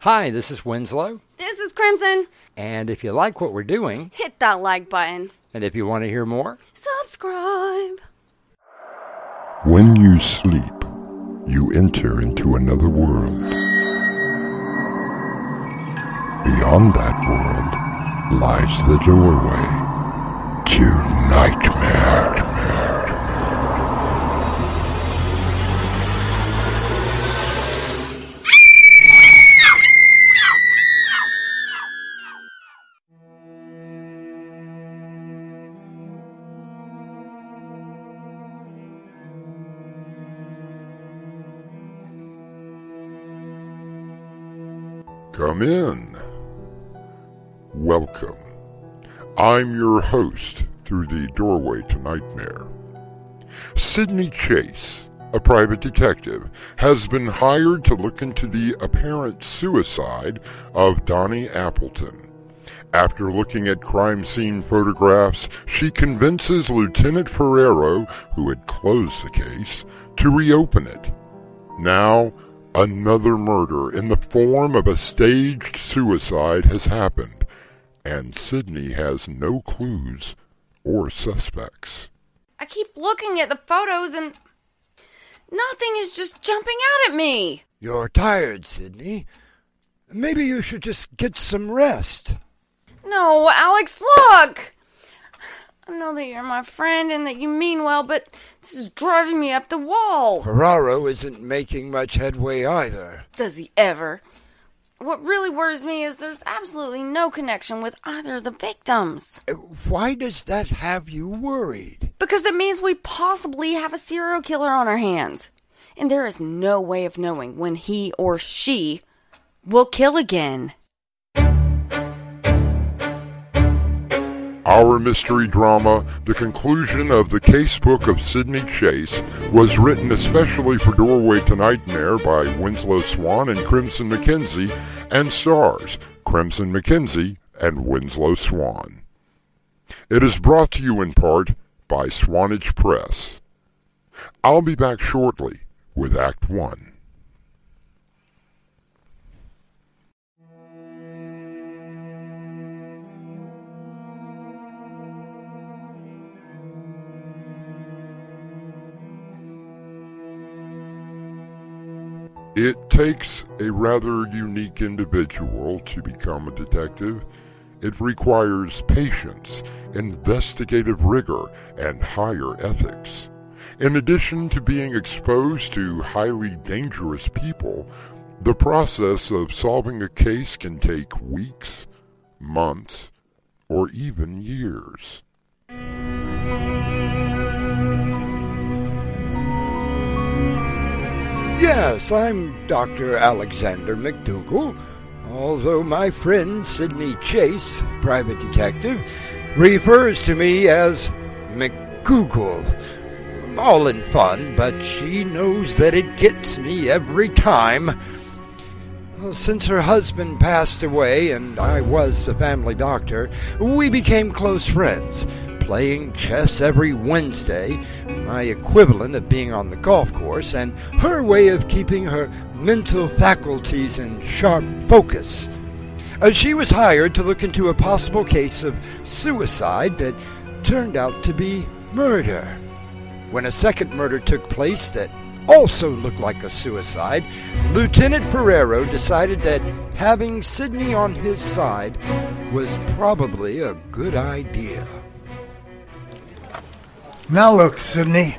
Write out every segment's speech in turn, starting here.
Hi, this is Winslow. This is Crimson. And if you like what we're doing, Hit that like button. and if you want to hear more, Subscribe. When you sleep, you enter into another world. Beyond that world lies the doorway to nightmare. Come in. Welcome. I'm your host through the doorway to nightmare. Sydney Chase, a private detective, has been hired to look into the apparent suicide of Donny Appleton. After looking at crime scene photographs, she convinces Lieutenant Ferrero, who had closed the case, to reopen it. Now, another murder in the form of a staged suicide has happened, and Sydney has no clues or suspects. I keep looking at the photos and nothing is just jumping out at me. You're tired, Sydney. Maybe you should just get some rest. No, Alex, look! I know that you're my friend and that you mean well, but this is driving me up the wall. Ferraro isn't making much headway either. Does he ever? What really worries me is there's absolutely no connection with either of the victims. Uh, Why does that have you worried? Because it means we possibly have a serial killer on our hands. And there is no way of knowing when he or she will kill again. Our mystery drama, The Conclusion of the Casebook of Sydney Chase, was written especially for Doorway to Nightmare by Winslow Swan and Crimson McKenzie, and stars Crimson McKenzie and Winslow Swan. It is brought to you in part by Swanage Press. I'll be back shortly with Act One. It takes a rather unique individual to become a detective. It requires patience, investigative rigor, and higher ethics. In addition to being exposed to highly dangerous people, the process of solving a case can take weeks, months, or even years. Yes, I'm Dr. Alexander McDougle, although my friend Sydney Chase, private detective, refers to me as McGoogle. All in fun, but she knows that it gets me every time. Well, Since her husband passed away and I was the family doctor, we became close friends, playing chess every Wednesday, my equivalent of being on the golf course, and her way of keeping her mental faculties in sharp focus. Uh, she was hired to look into a possible case of suicide that turned out to be murder. When a second murder took place that also looked like a suicide, Lieutenant Ferrero decided that having Sydney on his side was probably a good idea. Now look, Sydney.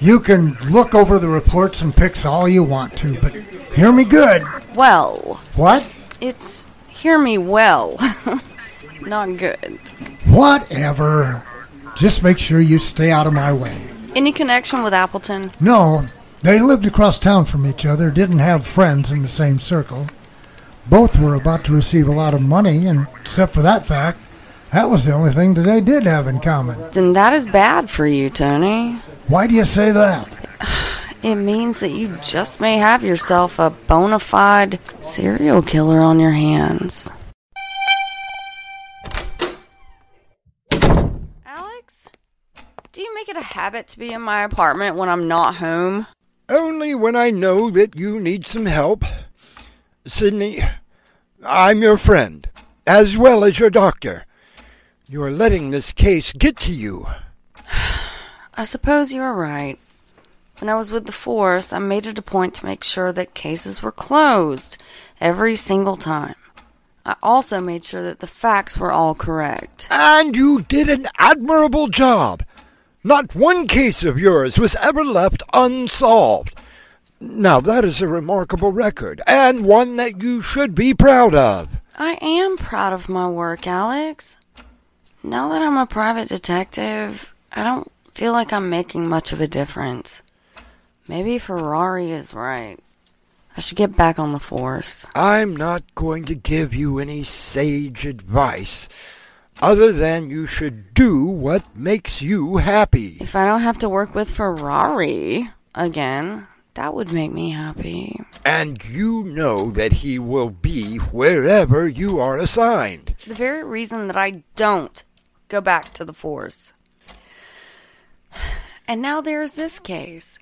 You can look over the reports and pics all you want to, but hear me good. Well, What? it's hear me well. Not good. Whatever. Just make sure you stay out of my way. Any connection with Appleton? No, they lived across town from each other, didn't have friends in the same circle. Both were about to receive a lot of money, and except for that fact, that was the only thing that they did have in common. Then that is bad for you, Tony. Why do you say that? It means that you just may have yourself a bona fide serial killer on your hands. Alex? Do you make it a habit to be in my apartment when I'm not home? Only when I know that you need some help. Sydney, I'm your friend, as well as your doctor. You're letting this case get to you. I suppose you're right. When I was with the force, I made it a point to make sure that cases were closed every single time. I also made sure that the facts were all correct. And you did an admirable job. Not one case of yours was ever left unsolved. Now, that is a remarkable record, and one that you should be proud of. I am proud of my work, Alex. Now that I'm a private detective, I don't feel like I'm making much of a difference. Maybe Ferrari is right. I should get back on the force. I'm not going to give you any sage advice, other than you should do what makes you happy. If I don't have to work with Ferrari again, that would make me happy. And you know that he will be wherever you are assigned. The very reason that I don't go back to the force. And now there's this case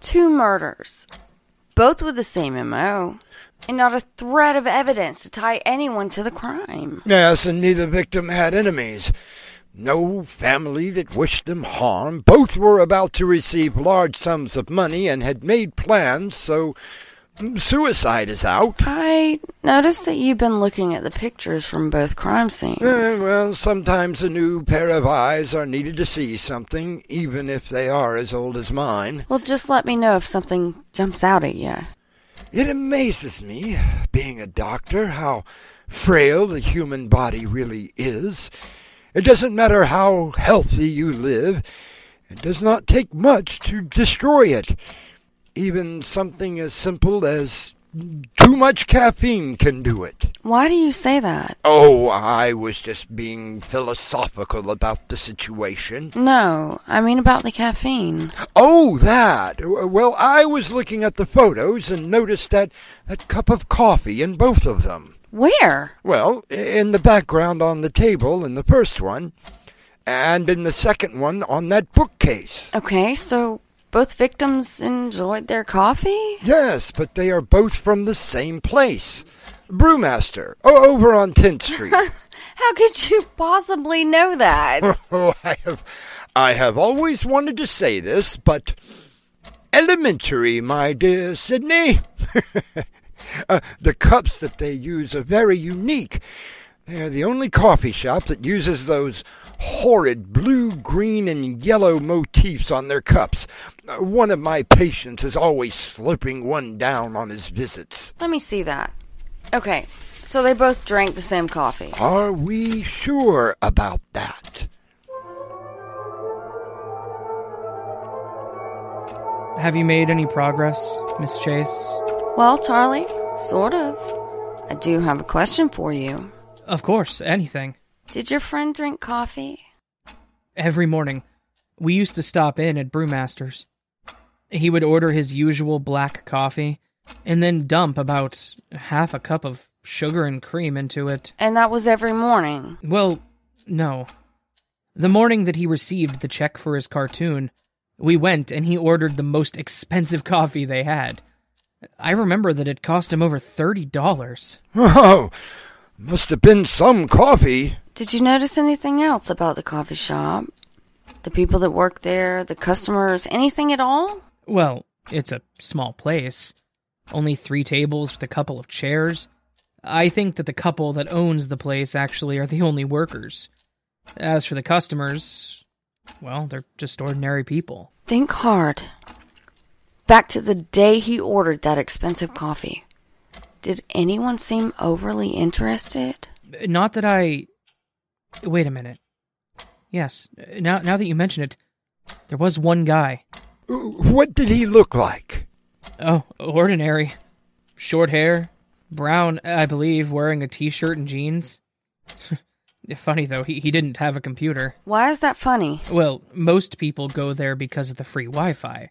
two murders, both with the same MO, and not a thread of evidence to tie anyone to the crime. Yes, and neither victim had enemies. No family that wished them harm. Both were about to receive large sums of money and had made plans, so suicide is out. I noticed that you've been looking at the pictures from both crime scenes. Eh, well, sometimes a new pair of eyes are needed to see something, even if they are as old as mine. Well, just let me know if something jumps out at you. It amazes me, being a doctor, how frail the human body really is. It doesn't matter how healthy you live, it does not take much to destroy it. Even something as simple as too much caffeine can do it. Why do you say that? Oh, I was just being philosophical about the situation. No, I mean about the caffeine. Oh, that. Well, I was looking at the photos and noticed that that cup of coffee in both of them. Where? Well, in the background on the table in the first one, and in the second one on that bookcase. Okay, so both victims enjoyed their coffee? Yes, but they are both from the same place. Brewmaster, over on 10th Street. How could you possibly know that? oh, I have, I have always wanted to say this, but elementary, my dear Sydney. uh, the cups that they use are very unique. They are the only coffee shop that uses those horrid blue, green, and yellow motifs on their cups. Uh, one of my patients is always slurping one down on his visits. Let me see that. Okay, so they both drank the same coffee. Are we sure about that? Have you made any progress, Miss Chase? Well, Charlie, sort of. I do have a question for you. Of course, anything. Did your friend drink coffee? Every morning, we used to stop in at Brewmaster's. He would order his usual black coffee and then dump about half a cup of sugar and cream into it. And that was every morning. Well, no. The morning that he received the check for his cartoon, we went and he ordered the most expensive coffee they had. I remember that it cost him over $30. Oh, must have been some coffee. Did you notice anything else about the coffee shop? The people that work there, the customers, anything at all? Well, it's a small place. Only three tables with a couple of chairs. I think that the couple that owns the place actually are the only workers. As for the customers, well, they're just ordinary people. Think hard. Back to the day he ordered that expensive coffee. Did anyone seem overly interested? Not that I. Wait a minute. Yes, now now that you mention it, there was one guy. What did he look like? Oh, ordinary. Short hair, brown, I believe, wearing a t shirt and jeans. Funny though, he, he didn't have a computer. Why is that funny? Well, most people go there because of the free Wi Fi.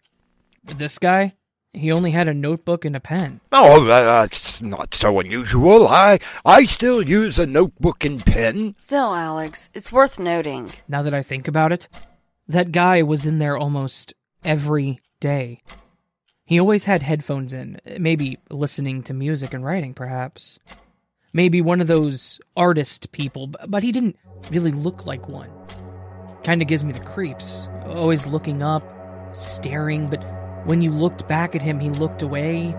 This guy, he only had a notebook and a pen. Oh, uh, uh, that's not so unusual. I I still use a notebook and pen. Still, Alex, it's worth noting. Now that I think about it, that guy was in there almost every day. He always had headphones in, maybe listening to music and writing, perhaps. Maybe one of those artist people, but he didn't really look like one. Kinda gives me the creeps. Always looking up, staring, but when you looked back at him, he looked away.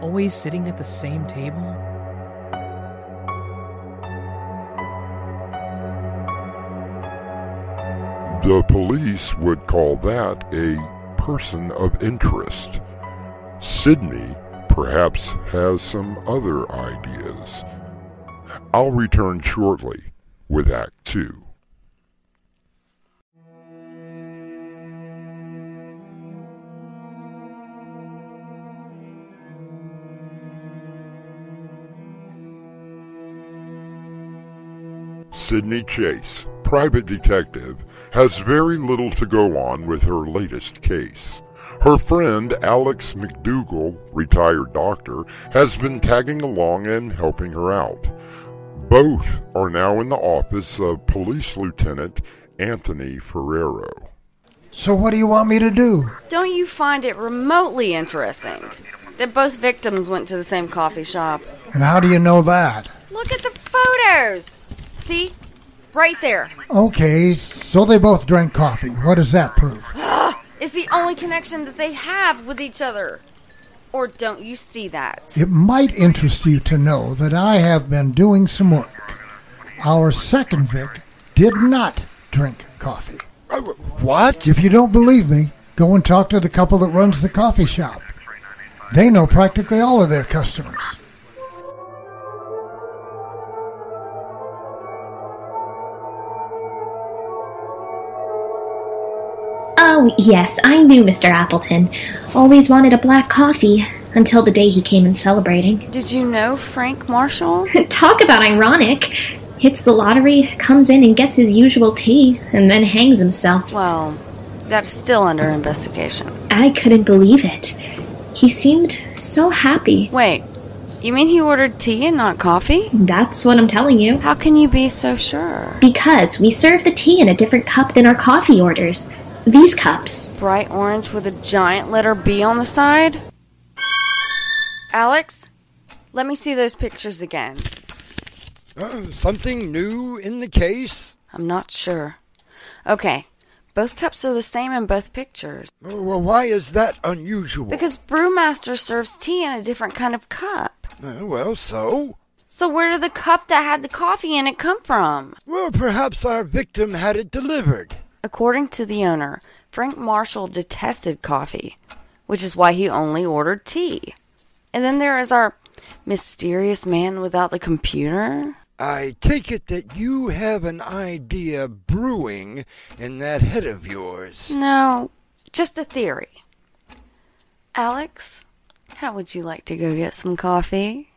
Always sitting at the same table. The police would call that a person of interest. Sydney perhaps has some other ideas. I'll return shortly with Act Two. Sydney Chase, private detective, has very little to go on with her latest case. Her friend Alex McDougle, retired doctor, has been tagging along and helping her out. Both are now in the office of Police Lieutenant Anthony Ferrero. So what do you want me to do? Don't you find it remotely interesting that both victims went to the same coffee shop? And how do you know that? Look at the photos! See? Right there. Okay, so they both drank coffee. What does that prove? It's the only connection that they have with each other. Or don't you see that? It might interest you to know that I have been doing some work. Our second Vic did not drink coffee. Uh, what? If you don't believe me, go and talk to the couple that runs the coffee shop. They know practically all of their customers. Oh, yes, I knew Mr. Appleton. Always wanted a black coffee until the day he came in celebrating. Did you know Frank Marshall? Talk about ironic. Hits the lottery, comes in and gets his usual tea, and then hangs himself. Well, that's still under investigation. I couldn't believe it. He seemed so happy. Wait, you mean he ordered tea and not coffee? That's what I'm telling you. How can you be so sure? Because we serve the tea in a different cup than our coffee orders. These cups. Bright orange with a giant letter B on the side? Alex, let me see those pictures again. Uh, something new in the case? I'm not sure. Okay, both cups are the same in both pictures. Uh, Well, why is that unusual? Because Brewmaster serves tea in a different kind of cup. Uh, well, so? So where did the cup that had the coffee in it come from? Well, perhaps our victim had it delivered. According to the owner, Frank Marshall detested coffee, which is why he only ordered tea. And then there is our mysterious man without the computer. I take it that you have an idea brewing in that head of yours. No, just a theory. Alex, how would you like to go get some coffee?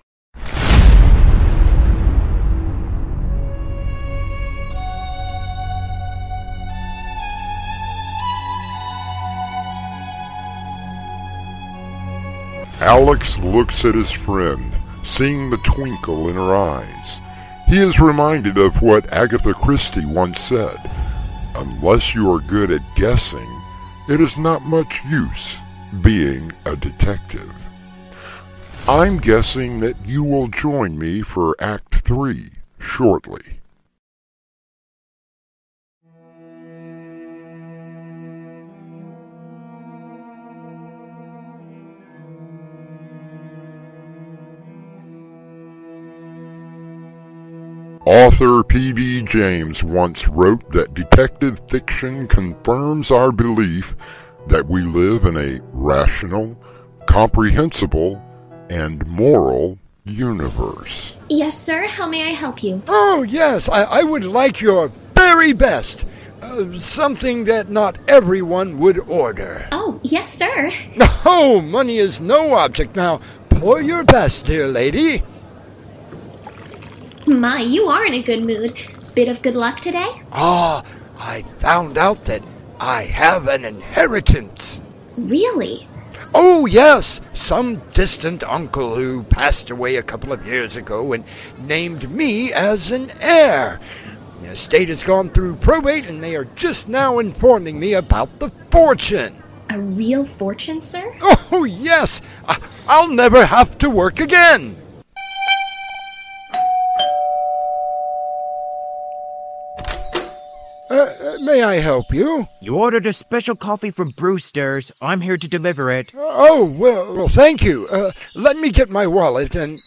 Alex looks at his friend, seeing the twinkle in her eyes. He is reminded of what Agatha Christie once said Unless you are good at guessing, it is not much use being a detective. I'm guessing that you will join me for Act Three shortly. Author P.D. James once wrote that detective fiction confirms our belief that we live in a rational, comprehensible, and moral universe. Yes, sir. How may I help you? Oh, yes, I, I would like your very best. Uh, something that not everyone would order. Oh, yes, sir. Oh, money is no object. Now, pour your best, dear lady. My, you are in a good mood. Bit of good luck today? Ah, I found out that I have an inheritance. Really? Oh, yes, some distant uncle who passed away a couple of years ago and named me as an heir. The estate has gone through probate and they are just now informing me about the fortune. A real fortune, sir? Oh, yes! I'll never have to work again! Uh, uh, may I help you? You ordered a special coffee from Brewster's. I'm here to deliver it. Oh, well, well thank you. Uh, let me get my wallet and.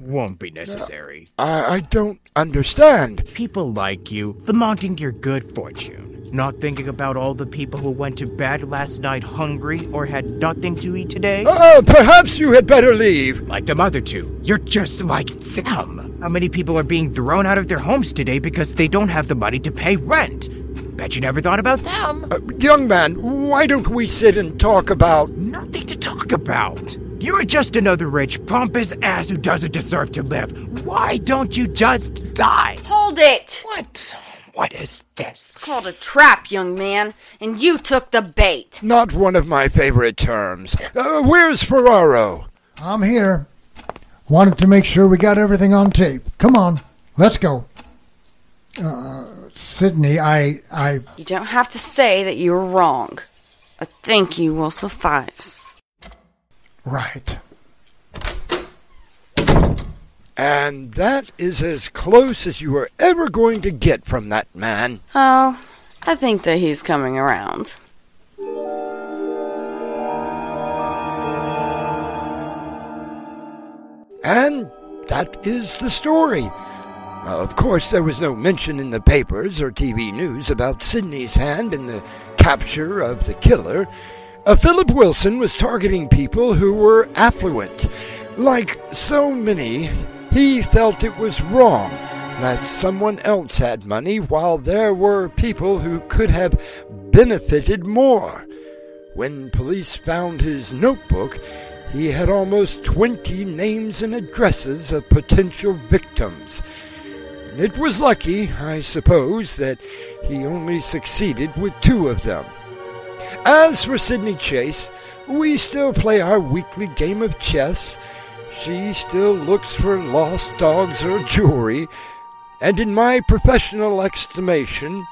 Won't be necessary. I, I don't understand. People like you, flaunting your good fortune. Not thinking about all the people who went to bed last night hungry or had nothing to eat today? Uh, perhaps you had better leave. Like the other two. You're just like them. How many people are being thrown out of their homes today because they don't have the money to pay rent? Bet you never thought about them. Uh, young man, why don't we sit and talk about. Nothing to talk about. You're just another rich, pompous ass who doesn't deserve to live. Why don't you just die? Hold it! What? What is this? Called a trap, young man, and you took the bait. Not one of my favorite terms. Uh, where's Ferraro? I'm here. Wanted to make sure we got everything on tape. Come on, let's go. Uh, Sydney, I, I, You don't have to say that you were wrong. A thank you will suffice. right. And that is as close as you are ever going to get from that man. Oh, I think that he's coming around. And that is the story. Now, of course, there was no mention in the papers or TV news about Sydney's hand in the capture of the killer. Uh, Philip Wilson was targeting people who were affluent. Like so many, he felt it was wrong that someone else had money while there were people who could have benefited more. When police found his notebook, he had almost 20 names and addresses of potential victims. It was lucky, I suppose, that he only succeeded with two of them. As for Sydney Chase, we still play our weekly game of chess. She still looks for lost dogs or jewelry, and in my professional estimation,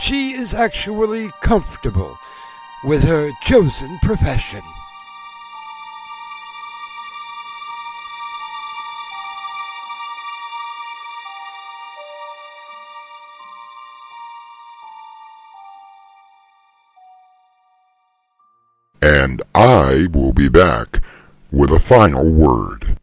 she is actually comfortable with her chosen profession. And I will be back with a final word.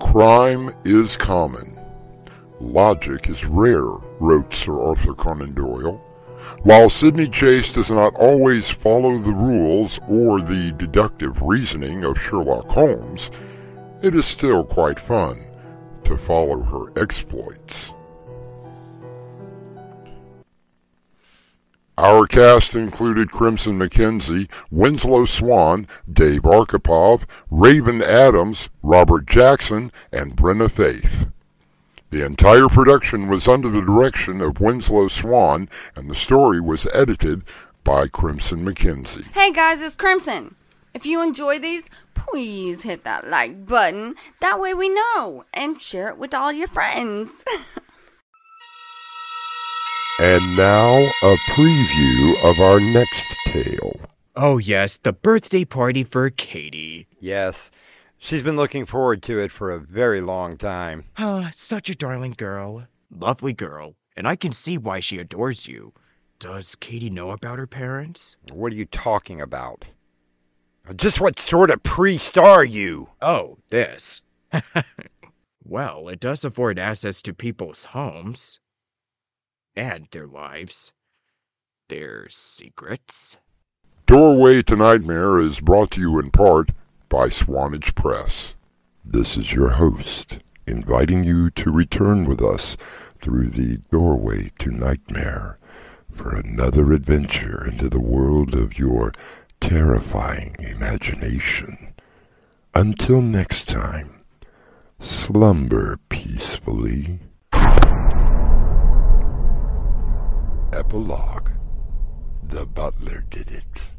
Crime is common. Logic is rare, wrote Sir Arthur Conan Doyle. While Sydney Chase does not always follow the rules or the deductive reasoning of Sherlock Holmes, it is still quite fun to follow her exploits. Our cast included Crimson McKenzie, Winslow Swan, Dave Arkipov, Raven Adams, Robert Jackson, and Brinna Faith. The entire production was under the direction of Winslow Swan, and the story was edited by Crimson McKenzie. Hey guys, it's Crimson. If you enjoy these, please hit that like button. That way we know. And share it with all your friends. And now a preview of our next tale. Oh, yes, the birthday party for Katie. Yes, she's been looking forward to it for a very long time. Ah, such a darling girl. Lovely girl. And I can see why she adores you. Does Katie know about her parents? What are you talking about? Just what sort of priest are you? Oh, this. well, it does afford access to people's homes. And their lives. Their secrets. Doorway to Nightmare is brought to you in part by Swanage Press. This is your host, inviting you to return with us through the Doorway to Nightmare for another adventure into the world of your terrifying imagination. Until next time, slumber peacefully. Epilogue The butler did it.